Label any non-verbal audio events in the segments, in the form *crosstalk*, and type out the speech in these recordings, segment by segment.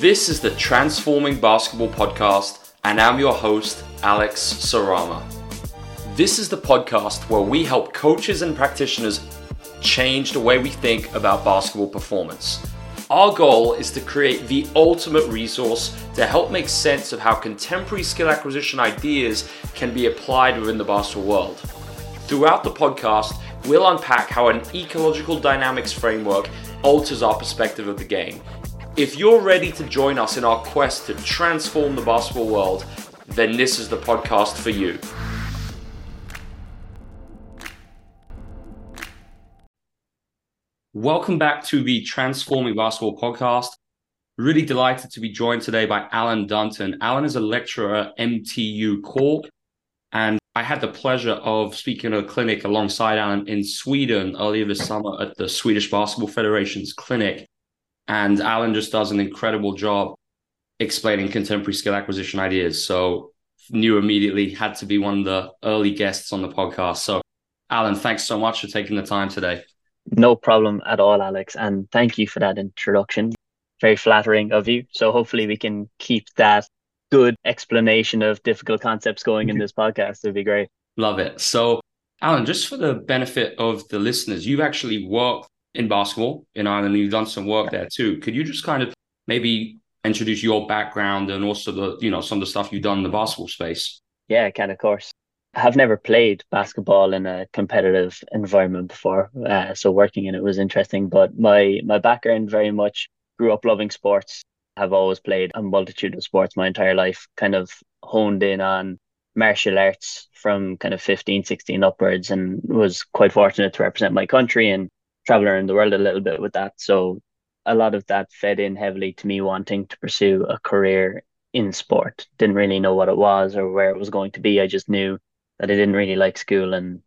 This is the Transforming Basketball Podcast, and I'm your host, Alex Sarama. This is the podcast where we help coaches and practitioners change the way we think about basketball performance. Our goal is to create the ultimate resource to help make sense of how contemporary skill acquisition ideas can be applied within the basketball world. Throughout the podcast, we'll unpack how an ecological dynamics framework alters our perspective of the game. If you're ready to join us in our quest to transform the basketball world, then this is the podcast for you. Welcome back to the Transforming Basketball podcast. Really delighted to be joined today by Alan Dunton. Alan is a lecturer at MTU Cork, and I had the pleasure of speaking at a clinic alongside Alan in Sweden earlier this summer at the Swedish Basketball Federation's clinic. And Alan just does an incredible job explaining contemporary skill acquisition ideas. So knew immediately had to be one of the early guests on the podcast. So Alan, thanks so much for taking the time today. No problem at all, Alex. And thank you for that introduction. Very flattering of you. So hopefully we can keep that good explanation of difficult concepts going in this podcast. It'd be great. Love it. So, Alan, just for the benefit of the listeners, you've actually worked in basketball in Ireland. You've done some work there too. Could you just kind of maybe introduce your background and also the you know some of the stuff you've done in the basketball space? Yeah, I can of course. I have never played basketball in a competitive environment before, uh, so working in it was interesting. But my my background very much grew up loving sports. Have always played a multitude of sports my entire life. Kind of honed in on martial arts from kind of 15, 16 upwards, and was quite fortunate to represent my country and travel around the world a little bit with that. So a lot of that fed in heavily to me wanting to pursue a career in sport. Didn't really know what it was or where it was going to be. I just knew that I didn't really like school and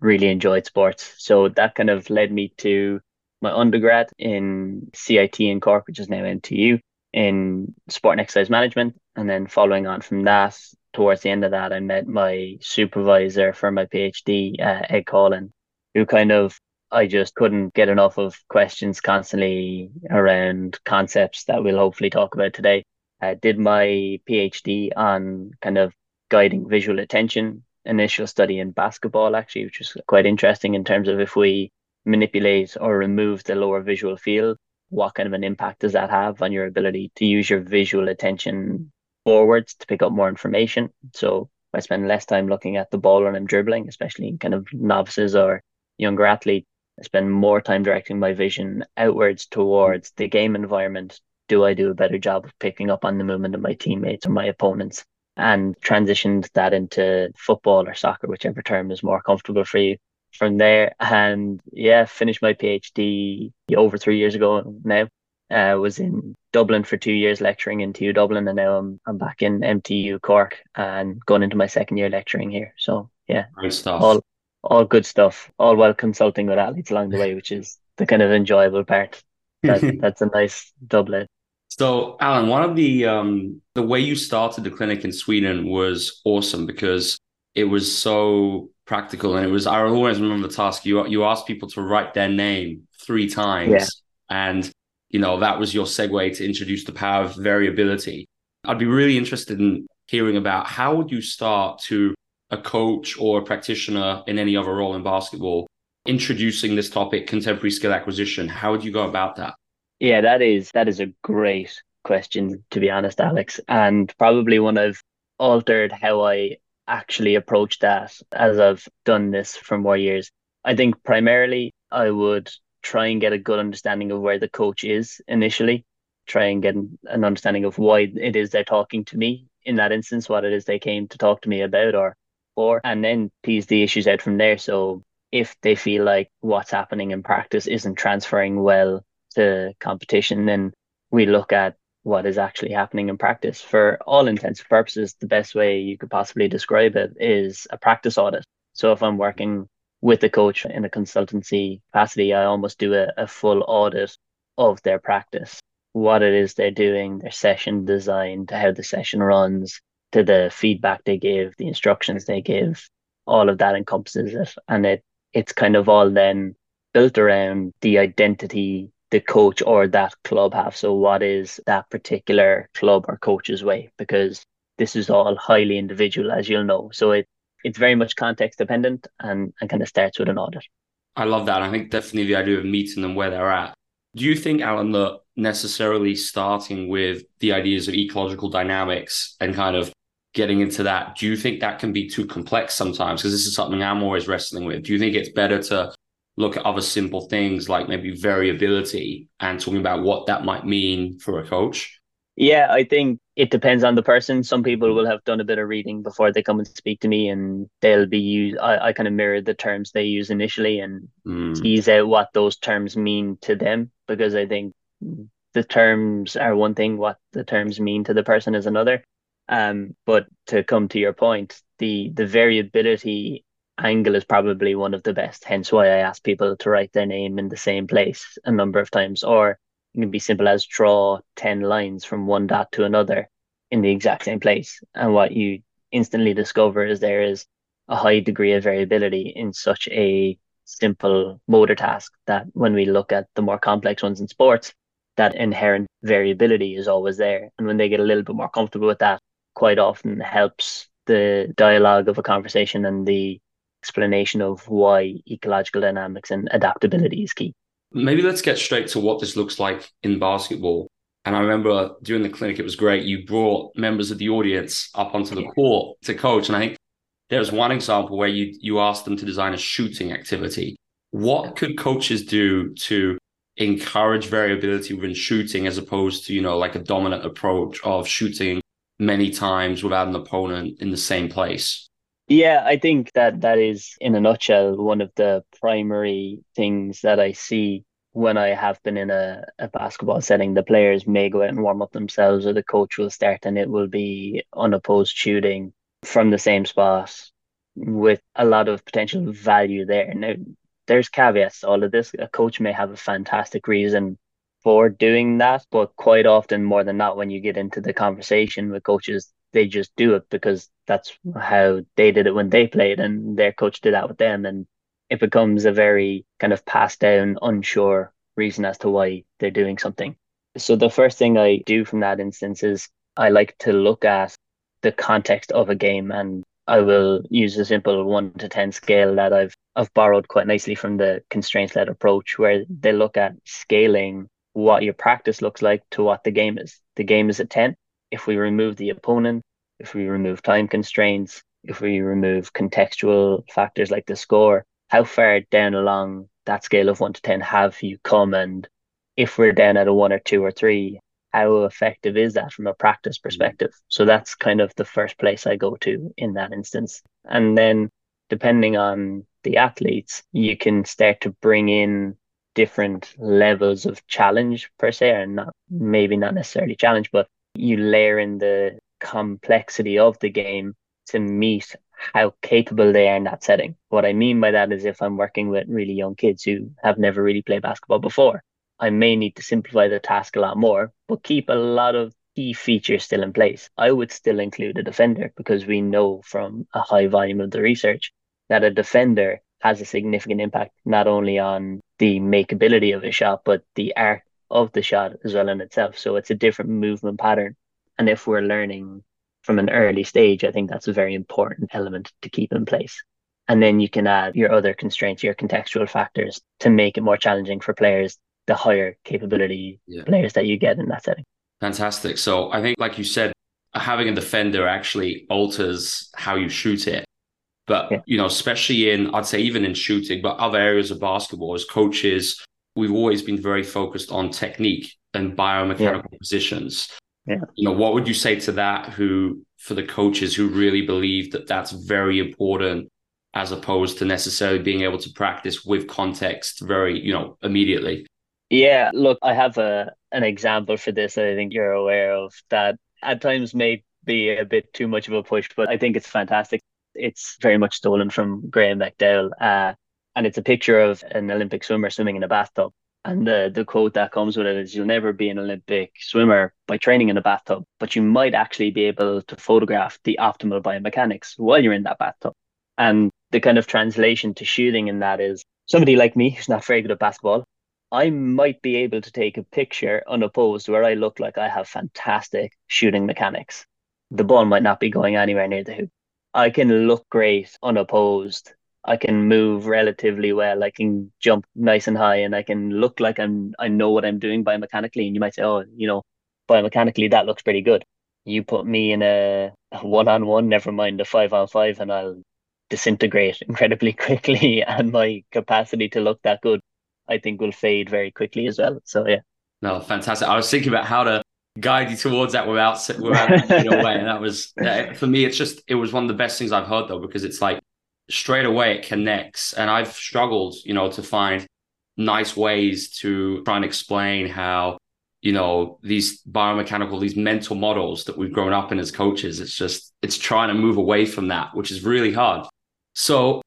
really enjoyed sports. So that kind of led me to my undergrad in CIT in Cork, which is now MTU, in sport and exercise management. And then following on from that, towards the end of that, I met my supervisor for my PhD, uh, Ed Coughlan, who kind of I just couldn't get enough of questions constantly around concepts that we'll hopefully talk about today. I did my PhD on kind of guiding visual attention initial study in basketball, actually, which was quite interesting in terms of if we manipulate or remove the lower visual field, what kind of an impact does that have on your ability to use your visual attention forwards to pick up more information? So I spend less time looking at the ball when I'm dribbling, especially in kind of novices or younger athletes. I spend more time directing my vision outwards towards the game environment. Do I do a better job of picking up on the movement of my teammates or my opponents? and transitioned that into football or soccer, whichever term is more comfortable for you from there. And yeah, finished my PhD over three years ago now. Uh, was in Dublin for two years lecturing in TU Dublin, and now I'm I'm back in MTU Cork and going into my second year lecturing here. So yeah, great stuff. All all good stuff. All while consulting with athletes along the way, which is the kind of enjoyable part. That, *laughs* that's a nice doublet. So, Alan, one of the um, the way you started the clinic in Sweden was awesome because it was so practical, and it was. I always remember the task. You you asked people to write their name three times, yeah. and you know that was your segue to introduce the power of variability. I'd be really interested in hearing about how would you start to a coach or a practitioner in any other role in basketball introducing this topic, contemporary skill acquisition. How would you go about that? Yeah, that is that is a great question to be honest, Alex, and probably one I've altered how I actually approach that as I've done this for more years. I think primarily I would try and get a good understanding of where the coach is initially, try and get an understanding of why it is they're talking to me in that instance, what it is they came to talk to me about or for, and then tease the issues out from there. So if they feel like what's happening in practice isn't transferring well to competition, then we look at what is actually happening in practice. For all intents and purposes, the best way you could possibly describe it is a practice audit. So if I'm working with a coach in a consultancy capacity, I almost do a, a full audit of their practice, what it is they're doing, their session design, to how the session runs, to the feedback they give, the instructions they give, all of that encompasses it. And it it's kind of all then built around the identity the coach or that club have. So, what is that particular club or coach's way? Because this is all highly individual, as you'll know. So, it it's very much context dependent and, and kind of starts with an audit. I love that. I think definitely the idea of meeting them where they're at. Do you think, Alan, that necessarily starting with the ideas of ecological dynamics and kind of getting into that, do you think that can be too complex sometimes? Because this is something I'm always wrestling with. Do you think it's better to look at other simple things like maybe variability and talking about what that might mean for a coach? Yeah, I think it depends on the person. Some people will have done a bit of reading before they come and speak to me, and they'll be use. I, I kind of mirror the terms they use initially and mm. tease out what those terms mean to them because I think the terms are one thing, what the terms mean to the person is another. Um, but to come to your point, the the variability angle is probably one of the best. Hence why I ask people to write their name in the same place a number of times, or it can be simple as draw ten lines from one dot to another in the exact same place. And what you instantly discover is there is a high degree of variability in such a simple motor task that when we look at the more complex ones in sports, that inherent variability is always there. And when they get a little bit more comfortable with that, quite often helps the dialogue of a conversation and the explanation of why ecological dynamics and adaptability is key. Maybe let's get straight to what this looks like in basketball. And I remember during the clinic, it was great. You brought members of the audience up onto the court to coach. And I think there was one example where you you asked them to design a shooting activity. What could coaches do to encourage variability within shooting as opposed to, you know, like a dominant approach of shooting many times without an opponent in the same place? Yeah, I think that that is, in a nutshell, one of the primary things that I see when I have been in a, a basketball setting. The players may go out and warm up themselves, or the coach will start, and it will be unopposed shooting from the same spot with a lot of potential value there. Now, there's caveats to all of this. A coach may have a fantastic reason for doing that, but quite often, more than not, when you get into the conversation with coaches, they just do it because that's how they did it when they played, and their coach did that with them, and it becomes a very kind of passed down, unsure reason as to why they're doing something. So the first thing I do from that instance is I like to look at the context of a game and I will use a simple one to ten scale that I've I've borrowed quite nicely from the constraints led approach where they look at scaling what your practice looks like to what the game is. The game is a 10. If we remove the opponent, if we remove time constraints, if we remove contextual factors like the score, how far down along that scale of one to 10 have you come? And if we're down at a one or two or three, how effective is that from a practice mm. perspective? So that's kind of the first place I go to in that instance. And then depending on the athletes, you can start to bring in different levels of challenge per se, and not maybe not necessarily challenge, but you layer in the complexity of the game to meet how capable they are in that setting. What I mean by that is if I'm working with really young kids who have never really played basketball before, I may need to simplify the task a lot more, but keep a lot of key features still in place. I would still include a defender because we know from a high volume of the research that a defender has a significant impact not only on the makeability of a shot, but the art of the shot as well in itself. So it's a different movement pattern. And if we're learning from an early stage, I think that's a very important element to keep in place. And then you can add your other constraints, your contextual factors to make it more challenging for players the higher capability yeah. players that you get in that setting. Fantastic. So I think, like you said, having a defender actually alters how you shoot it. But yeah. you know, especially in I'd say even in shooting, but other areas of basketball, as coaches, we've always been very focused on technique and biomechanical yeah. positions. Yeah. You know, what would you say to that? Who for the coaches who really believe that that's very important, as opposed to necessarily being able to practice with context very, you know, immediately. Yeah, look, I have a an example for this that I think you're aware of that at times may be a bit too much of a push, but I think it's fantastic. It's very much stolen from Graham McDowell. Uh, and it's a picture of an Olympic swimmer swimming in a bathtub. And the, the quote that comes with it is you'll never be an Olympic swimmer by training in a bathtub, but you might actually be able to photograph the optimal biomechanics while you're in that bathtub. And the kind of translation to shooting in that is somebody like me who's not very good at basketball I might be able to take a picture unopposed where I look like I have fantastic shooting mechanics. The ball might not be going anywhere near the hoop. I can look great unopposed. I can move relatively well. I can jump nice and high and I can look like I'm I know what I'm doing biomechanically. And you might say, oh, you know, biomechanically that looks pretty good. You put me in a one on one, never mind a five on five, and I'll disintegrate *laughs* incredibly quickly *laughs* and my capacity to look that good I think will fade very quickly as well. So yeah. No, fantastic. I was thinking about how to guide you towards that without without *laughs* away, and that was for me. It's just it was one of the best things I've heard though because it's like straight away it connects, and I've struggled, you know, to find nice ways to try and explain how you know these biomechanical these mental models that we've grown up in as coaches it's just it's trying to move away from that which is really hard so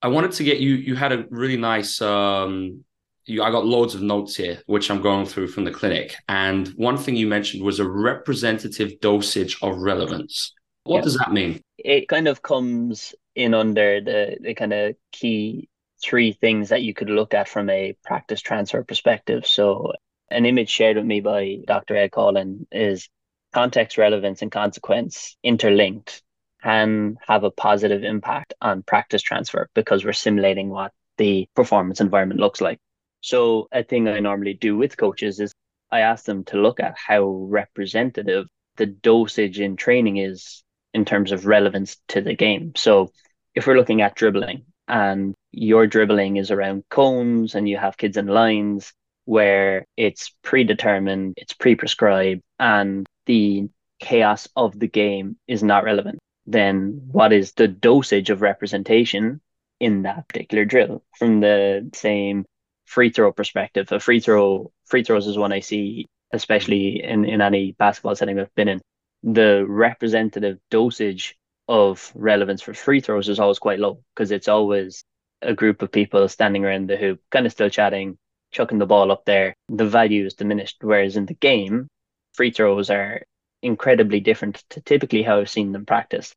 i wanted to get you you had a really nice um you, I got loads of notes here, which I'm going through from the clinic. And one thing you mentioned was a representative dosage of relevance. What yeah. does that mean? It kind of comes in under the, the kind of key three things that you could look at from a practice transfer perspective. So, an image shared with me by Dr. Ed Coughlan is context, relevance, and consequence interlinked can have a positive impact on practice transfer because we're simulating what the performance environment looks like. So a thing I normally do with coaches is I ask them to look at how representative the dosage in training is in terms of relevance to the game. So if we're looking at dribbling and your dribbling is around cones and you have kids in lines where it's predetermined, it's pre-prescribed and the chaos of the game is not relevant, then what is the dosage of representation in that particular drill from the same free throw perspective, a free throw free throws is one I see, especially in, in any basketball setting I've been in. The representative dosage of relevance for free throws is always quite low because it's always a group of people standing around the hoop, kind of still chatting, chucking the ball up there. The value is diminished. Whereas in the game, free throws are incredibly different to typically how I've seen them practice.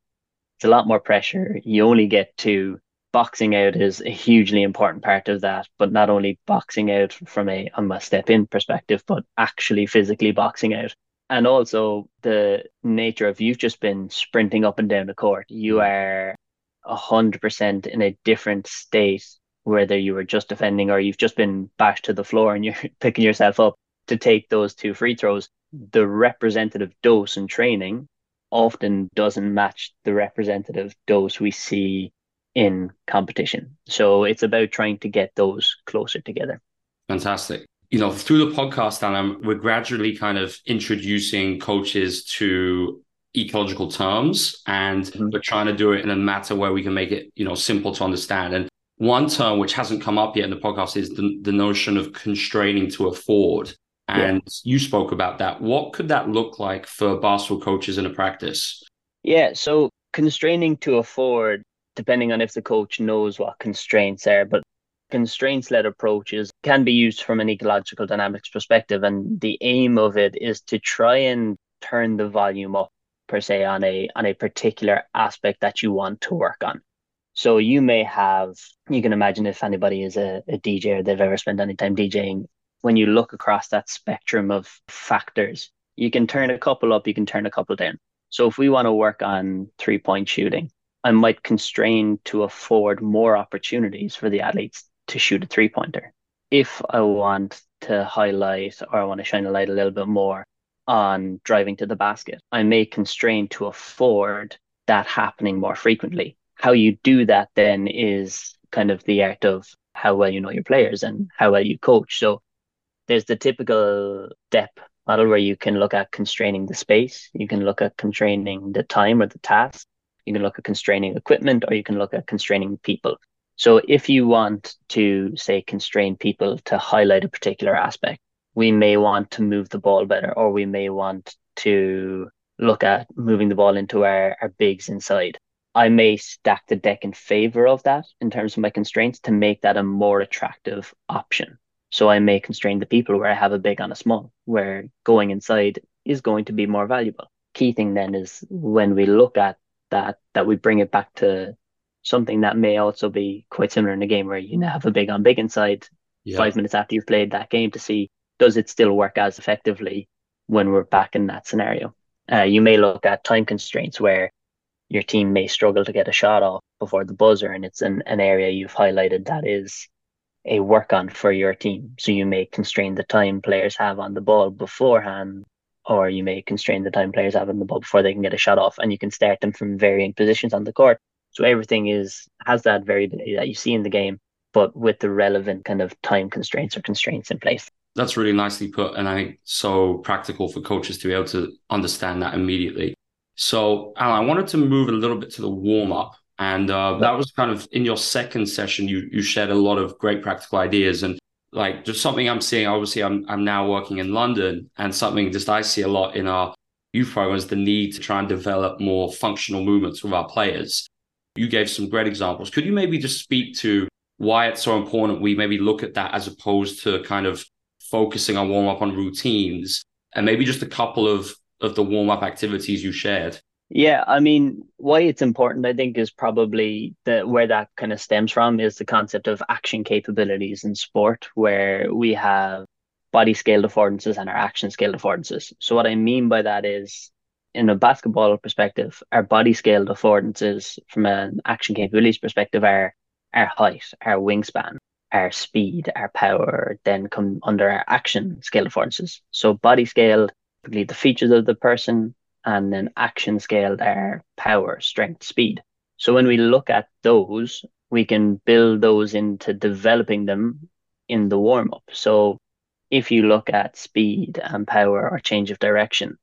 It's a lot more pressure. You only get to boxing out is a hugely important part of that, but not only boxing out from a on a step in perspective, but actually physically boxing out. And also the nature of you've just been sprinting up and down the court. You mm. are a hundred percent in a different state, whether you were just defending or you've just been bashed to the floor and you're *laughs* picking yourself up to take those two free throws. The representative dose in training often doesn't match the representative dose we see in competition. So it's about trying to get those closer together. Fantastic. You know, through the podcast, Alan, we're gradually kind of introducing coaches to ecological terms and mm-hmm. we're trying to do it in a matter where we can make it, you know, simple to understand. And one term which hasn't come up yet in the podcast is the, the notion of constraining to afford. And yeah. you spoke about that. What could that look like for basketball coaches in a practice? Yeah, so constraining to afford depending on if the coach knows what constraints are. But constraints led approaches can be used from an ecological dynamics perspective. And the aim of it is to try and turn the volume up per se on a on a particular aspect that you want to work on. So you may have you can imagine if anybody is a, a DJ or they've ever spent any time DJing, when you look across that spectrum of factors, you can turn a couple up, you can turn a couple down. So if we want to work on three point shooting, I might constrain to afford more opportunities for the athletes to shoot a three pointer. If I want to highlight or I want to shine a light a little bit more on driving to the basket, I may constrain to afford that happening more frequently. How you do that then is kind of the art of how well you know your players and how well you coach. So there's the typical STEP model where you can look at constraining the space, you can look at constraining the time or the task, you can look at constraining equipment or you can look at constraining people. So if you want to say constrain people to highlight a particular aspect, we may want to move the ball better or we may want to look at moving the ball into our, our bigs inside. I may stack the deck in favor of that in terms of my constraints to make that a more attractive option. So I may constrain the people where I have a big on a small, where going inside is going to be more valuable. Key thing then is when we look at that that we bring it back to something that may also be quite similar in a game where you now have a big on big inside. yeah. five minutes after you've played that game to see does it still work as effectively when we're back in that scenario. Uh, you may look at time constraints where your team may struggle to get a shot off before the buzzer, and it's an, an area you've highlighted that is a work on for your team. So you may constrain the time players have on the ball beforehand, or you may constrain the time players have on the ball before they can get a shot off, and you can start them from varying positions on the court. So everything is has that variability that you see in the game, but with the relevant kind of time constraints or constraints in place. That's really nicely put, and I think so practical for coaches to be able to understand that immediately. So, Alan, I wanted to move a little bit to the warm up, and uh, that was kind of in your second session. You you shared a lot of great practical ideas, and like just something I'm seeing. Obviously, I'm I'm now working in London, and something just I see a lot in our youth programs the need to try and develop more functional movements with our players. You gave some great examples. Could you maybe just speak to why it's so important we maybe look at that as opposed to kind of focusing on warm up on routines and maybe just a couple of of the warm up activities you shared. Yeah, I mean, why it's important, I think, is probably that where that kind of stems from is the concept of action capabilities in sport, where we have body scale affordances and our action scale affordances. So, what I mean by that is, in a basketball perspective, our body scale affordances from an action capabilities perspective are our height, our wingspan, our speed, our power, then come under our action scale affordances. So body scale, the features of the person, and then action scale, our power, strength, speed. So when we look at those, we can build those into developing them in the warm up. So if you look at speed and power or change of direction,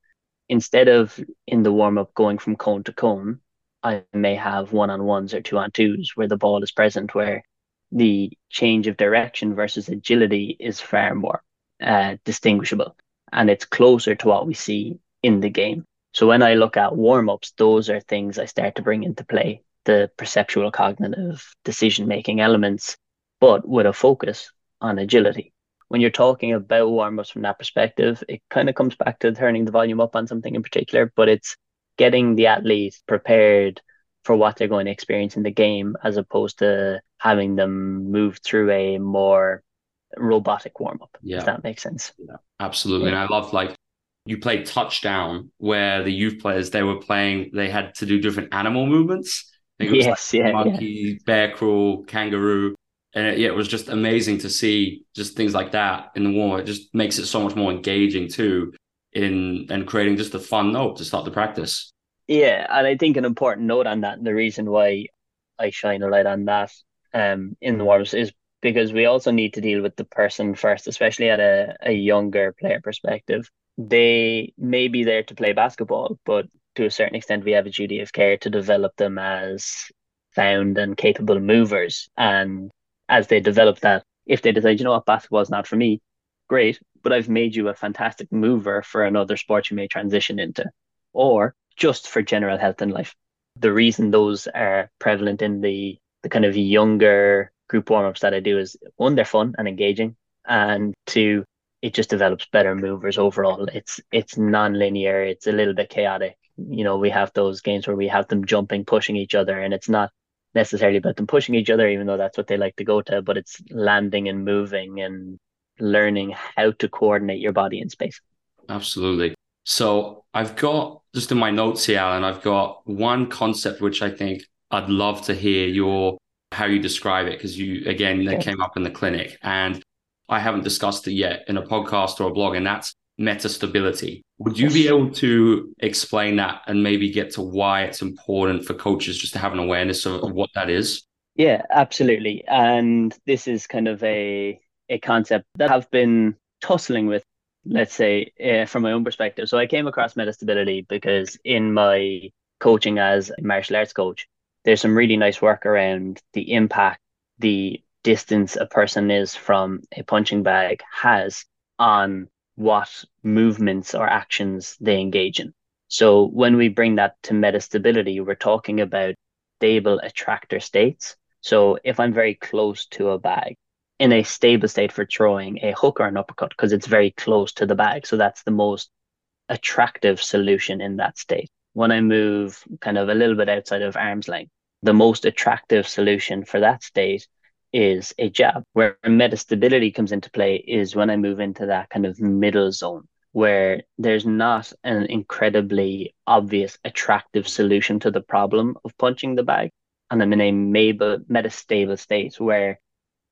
instead of in the warm up going from cone to cone, I may have one on ones or two on twos where the ball is present, where the change of direction versus agility is far more uh, distinguishable and it's closer to what we see in the game. So when I look at warm ups, those are things I start to bring into play the perceptual cognitive decision making elements, but with a focus on agility. When you're talking about warm ups from that perspective, it kind of comes back to turning the volume up on something in particular, but it's getting the athlete prepared for what they're going to experience in the game as opposed to having them move through a more robotic warm up. Yeah. If that makes sense. Yeah, absolutely. Yeah. And I love like you played touchdown where the youth players they were playing, they had to do different animal movements. yes, like yeah, monkey, yeah. bear crawl, kangaroo. And it, yeah, it was just amazing to see just things like that in the warm. It just makes it so much more engaging too in and creating just a fun note to start the practice. Yeah, and I think an important note on that, and the reason why I shine a light on that um, in the warms is because we also need to deal with the person first, especially at a, a younger player perspective. They may be there to play basketball, but to a certain extent, we have a duty of care to develop them as sound and capable movers. And as they develop that, if they decide, you know what, basketball is not for me, great, but I've made you a fantastic mover for another sport you may transition into. Or just for general health and life. The reason those are prevalent in the the kind of younger group warm ups that I do is one, they're fun and engaging, and two, it just develops better movers overall. It's it's non-linear. It's a little bit chaotic. You know, we have those games where we have them jumping, pushing each other, and it's not necessarily about them pushing each other, even though that's what they like to go to. But it's landing and moving and learning how to coordinate your body in space. Absolutely. So I've got just in my notes here, Alan, I've got one concept which I think I'd love to hear your how you describe it because you again that came up in the clinic and I haven't discussed it yet in a podcast or a blog, and that's metastability. Would you be able to explain that and maybe get to why it's important for coaches just to have an awareness of, of what that is? Yeah, absolutely. And this is kind of a a concept that I've been tussling with let's say, uh, from my own perspective. So I came across metastability because in my coaching as a martial arts coach, there's some really nice work around the impact the distance a person is from a punching bag has on what movements or actions they engage in. So when we bring that to metastability, we're talking about stable attractor states. So if I'm very close to a bag, in a stable state for throwing a hook or an uppercut because it's very close to the bag. So that's the most attractive solution in that state. When I move kind of a little bit outside of arm's length, the most attractive solution for that state is a jab. Where metastability comes into play is when I move into that kind of middle zone where there's not an incredibly obvious, attractive solution to the problem of punching the bag. And I'm in a metastable state where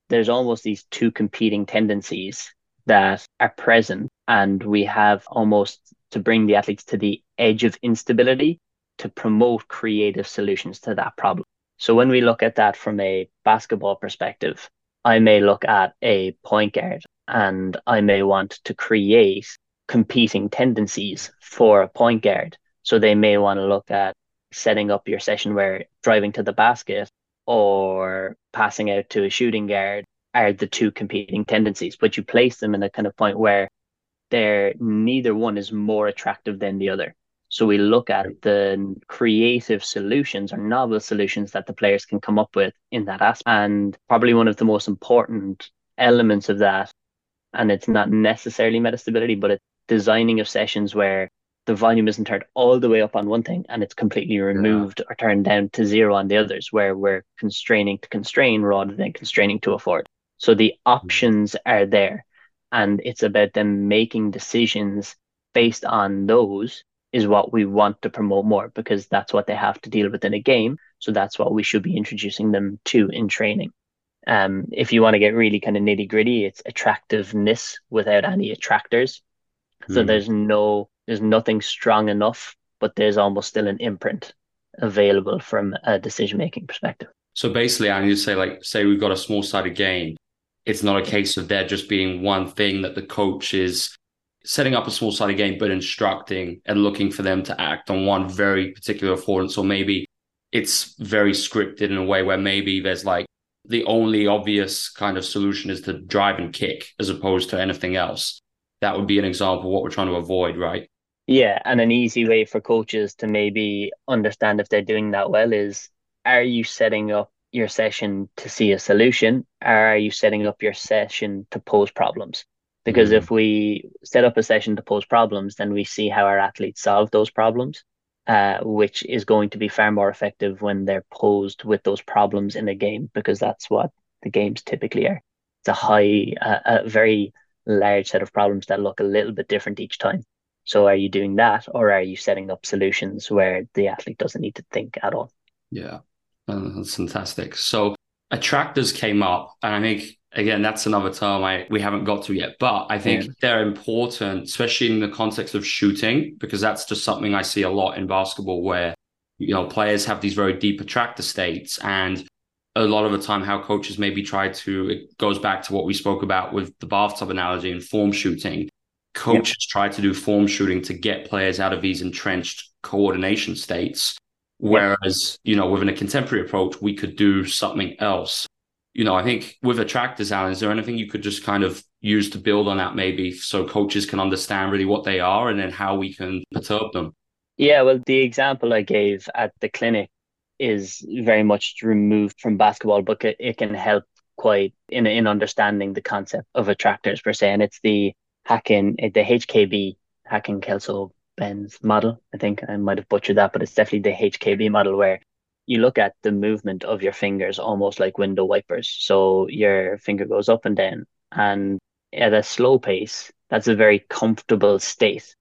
there's almost these two competing tendencies that are present. And we have almost to bring the athletes to the edge of instability to promote creative solutions to that problem. So when we look at that from a basketball perspective, I may look at a point guard and I may want to create competing tendencies for a point guard. So they may want to look at setting up your session where driving to the basket or passing out to a shooting guard are the two competing tendencies, but you place them in a kind of point where they're neither one is more attractive than the other. So we look at the creative solutions or novel solutions that the players can come up with in that aspect. And probably one of the most important elements of that, and it's not necessarily metastability, but it's designing of sessions where the volume isn't turned all the way up on one thing and it's completely removed yeah. or turned down to zero on the others, where we're constraining to constrain rather than constraining to afford. So the mm-hmm. options are there, and it's about them making decisions based on those is what we want to promote more because that's what they have to deal with in a game. So that's what we should be introducing them to in training. Um, if you want to get really kind of nitty gritty, it's attractiveness without any attractors. So mm. there's no, there's nothing strong enough, but there's almost still an imprint available from a decision making perspective. So basically, I need to say, like, say we've got a small sided game. It's not a case of there just being one thing that the coach is setting up a small sided game, but instructing and looking for them to act on one very particular affordance, or maybe it's very scripted in a way where maybe there's like the only obvious kind of solution is to drive and kick as opposed to anything else that would be an example of what we're trying to avoid, right? Yeah, and an easy way for coaches to maybe understand if they're doing that well is are you setting up your session to see a solution or are you setting up your session to pose problems? Because mm-hmm. if we set up a session to pose problems, then we see how our athletes solve those problems, uh, which is going to be far more effective when they're posed with those problems in a game, because that's what the games typically are. It's a high, uh, a very large set of problems that look a little bit different each time. So are you doing that or are you setting up solutions where the athlete doesn't need to think at all? Yeah, that's fantastic. So attractors came up, and I think again that's another term I we haven't got to yet, but I think yeah. they're important, especially in the context of shooting, because that's just something I see a lot in basketball where you know players have these very deep attractor states and a lot of the time how coaches maybe try to it goes back to what we spoke about with the bathtub analogy and form shooting coaches yep. try to do form shooting to get players out of these entrenched coordination states whereas you know within a contemporary approach we could do something else you know i think with attractors alan is there anything you could just kind of use to build on that maybe so coaches can understand really what they are and then how we can perturb them yeah well the example i gave at the clinic is very much removed from basketball, but it can help quite in in understanding the concept of attractors per se. And it's the Haken, the HKB Haken Kelso Benz model. I think I might have butchered that, but it's definitely the HKB model where you look at the movement of your fingers almost like window wipers. So your finger goes up and down, and at a slow pace, that's a very comfortable state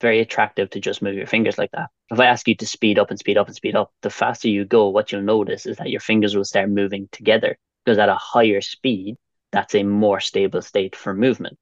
very attractive to just move your fingers like that. If I ask you to speed up and speed up and speed up, the faster you go, what you'll notice is that your fingers will start moving together because at a higher speed, that's a more stable state for movement.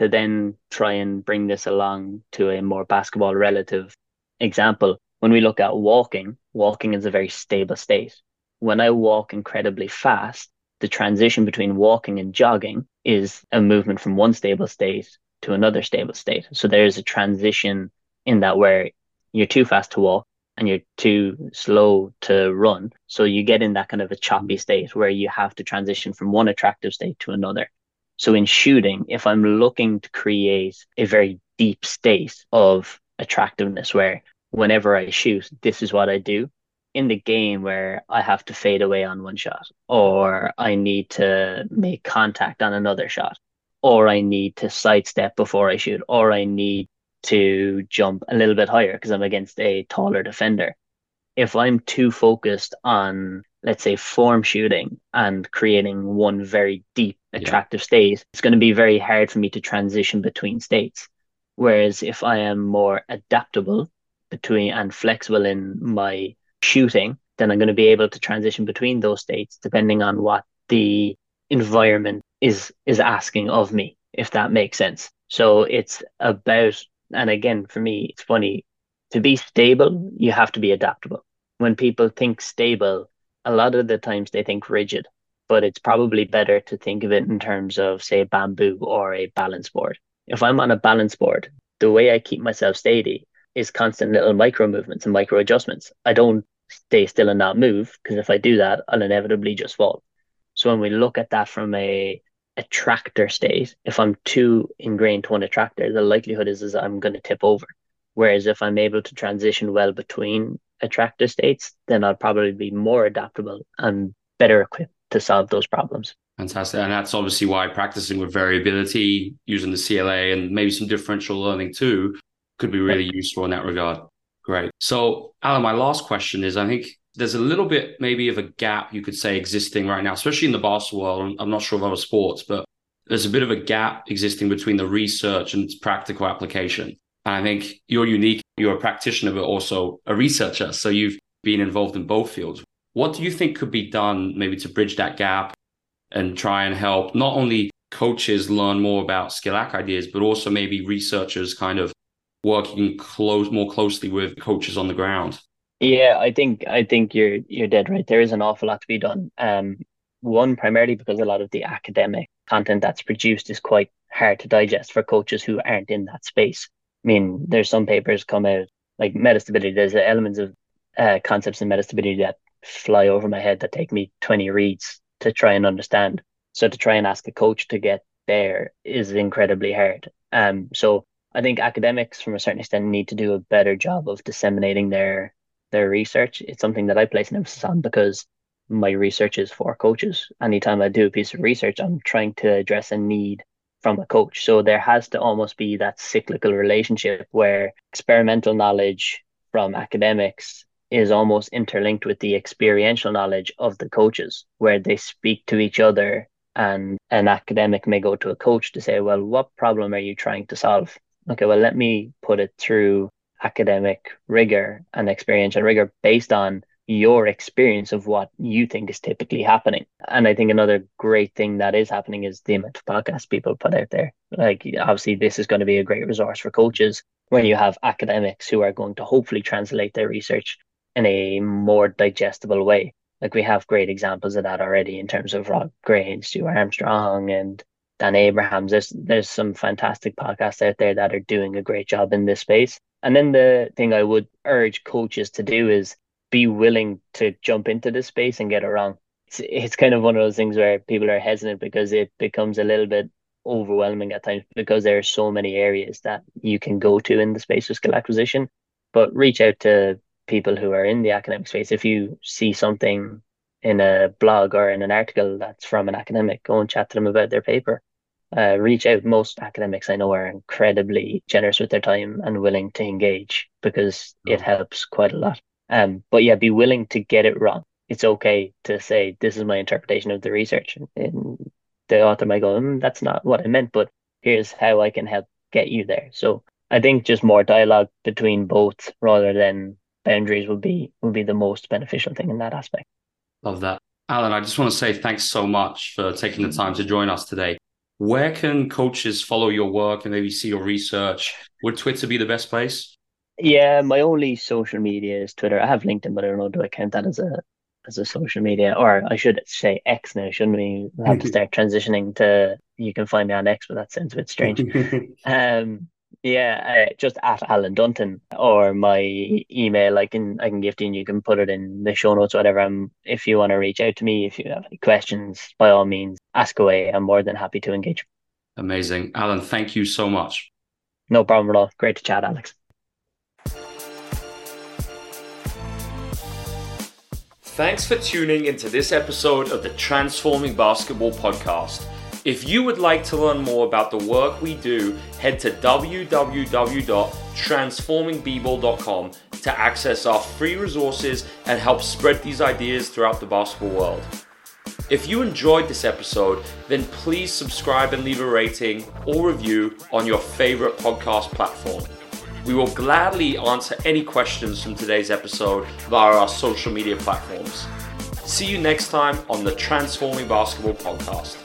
To then try and bring this along to a more basketball relative example, when we look at walking, walking is a very stable state. When I walk incredibly fast, the transition between walking and jogging is a movement from one stable state to another stable state. So there's a transition in that where you're too fast to walk and you're too slow to run. So you get in that kind of a choppy state where you have to transition from one attractive state to another. So in shooting, if I'm looking to create a very deep state of attractiveness where whenever I shoot, this is what I do. In the game where I have to fade away on one shot or I need to make contact on another shot or I need to sidestep before I shoot, or I need to jump a little bit higher because I'm against a taller defender. If I'm too focused on let's say, form shooting and creating one very deep, attractive yeah. state, it's going to be very hard for me to transition between states. Whereas if I am more adaptable between and flexible in my shooting, then I'm going to be able to transition between those states depending on what the environment is is asking of me, if that makes sense. So it's about and again for me it's funny to be stable, you have to be adaptable. When people think stable, a lot of the times they think rigid, but it's probably better to think of it in terms of, say, bamboo or a balance board. If I'm on a balance board, the way I keep myself steady is constant little micro movements and micro adjustments. I don't stay still and not move because if I do that, I'll inevitably just fall. So when we look at that from a attractor state, if I'm too ingrained to one attractor, the likelihood is, is I'm going to tip over. Whereas if I'm able to transition well between attractor states, then I'll probably be more adaptable and better equipped to solve those problems. Fantastic. And that's obviously why practicing with variability, using the CLA and maybe some differential learning too, could be really useful in that regard. Great. So, Alan, my last question is I think there's a little bit maybe of a gap you could say existing right now, especially in the basketball world. I'm not sure of other sports, but there's a bit of a gap existing between the research and its practical application. And I think you're unique. You're a practitioner, but also a researcher. So you've been involved in both fields. What do you think could be done maybe to bridge that gap and try and help not only coaches learn more about SKILAC ideas, but also maybe researchers kind of working close more closely with coaches on the ground? Yeah, I think I think you're you're dead right. There is an awful lot to be done. Um, one primarily because a lot of the academic content that's produced is quite hard to digest for coaches who aren't in that space. I mean, there's some papers come out like metastability. There's elements of uh, concepts in metastability that fly over my head that take me 20 reads to try and understand. So to try and ask a coach to get there is incredibly hard. Um, so I think academics, from a certain extent, need to do a better job of disseminating their their research. It's something that I place an emphasis on because my research is for coaches. Anytime I do a piece of research, I'm trying to address a need from a coach. So there has to almost be that cyclical relationship where experimental knowledge from academics is almost interlinked with the experiential knowledge of the coaches, where they speak to each other and an academic may go to a coach to say, Well, what problem are you trying to solve? Okay, well, let me put it through academic rigor and experiential rigor based on your experience of what you think is typically happening. And I think another great thing that is happening is the amount of podcasts people put out there. Like, obviously, this is going to be a great resource for coaches when you have academics who are going to hopefully translate their research in a more digestible way. Like, we have great examples of that already in terms of Rob Gray and Stu Armstrong and Dan Abrahams. There's, there's some fantastic podcasts out there that are doing a great job in this space. And then the thing I would urge coaches to do is be willing to jump into this space and get it wrong. It's, it's kind of one of those things where people are hesitant because it becomes a little bit overwhelming at times because there are so many areas that you can go to in the space of skill acquisition. But reach out to people who are in the academic space. If you see something in a blog or in an article that's from an academic, go and chat to them about their paper. Uh, reach out. Most academics I know are incredibly generous with their time and willing to engage because it helps quite a lot. Um, but yeah, be willing to get it wrong. It's okay to say this is my interpretation of the research, and the author might go, mm, "That's not what I meant," but here's how I can help get you there. So I think just more dialogue between both rather than boundaries would be would be the most beneficial thing in that aspect. Love that, Alan. I just want to say thanks so much for taking the time to join us today. Where can coaches follow your work and maybe see your research? Would Twitter be the best place? Yeah, my only social media is Twitter. I have LinkedIn, but I don't know do I count that as a as a social media, or I should say X now, shouldn't we? we have to *laughs* start transitioning to you can find me on X, but that sounds a bit strange. *laughs* um, yeah, uh, just at Alan Dunton or my email. I can I can give to you. and You can put it in the show notes, whatever. Um, if you want to reach out to me, if you have any questions, by all means, ask away. I'm more than happy to engage. Amazing, Alan. Thank you so much. No problem at all. Great to chat, Alex. Thanks for tuning into this episode of the Transforming Basketball podcast. If you would like to learn more about the work we do, head to www.transformingbball.com to access our free resources and help spread these ideas throughout the basketball world. If you enjoyed this episode, then please subscribe and leave a rating or review on your favorite podcast platform. We will gladly answer any questions from today's episode via our social media platforms. See you next time on the Transforming Basketball podcast.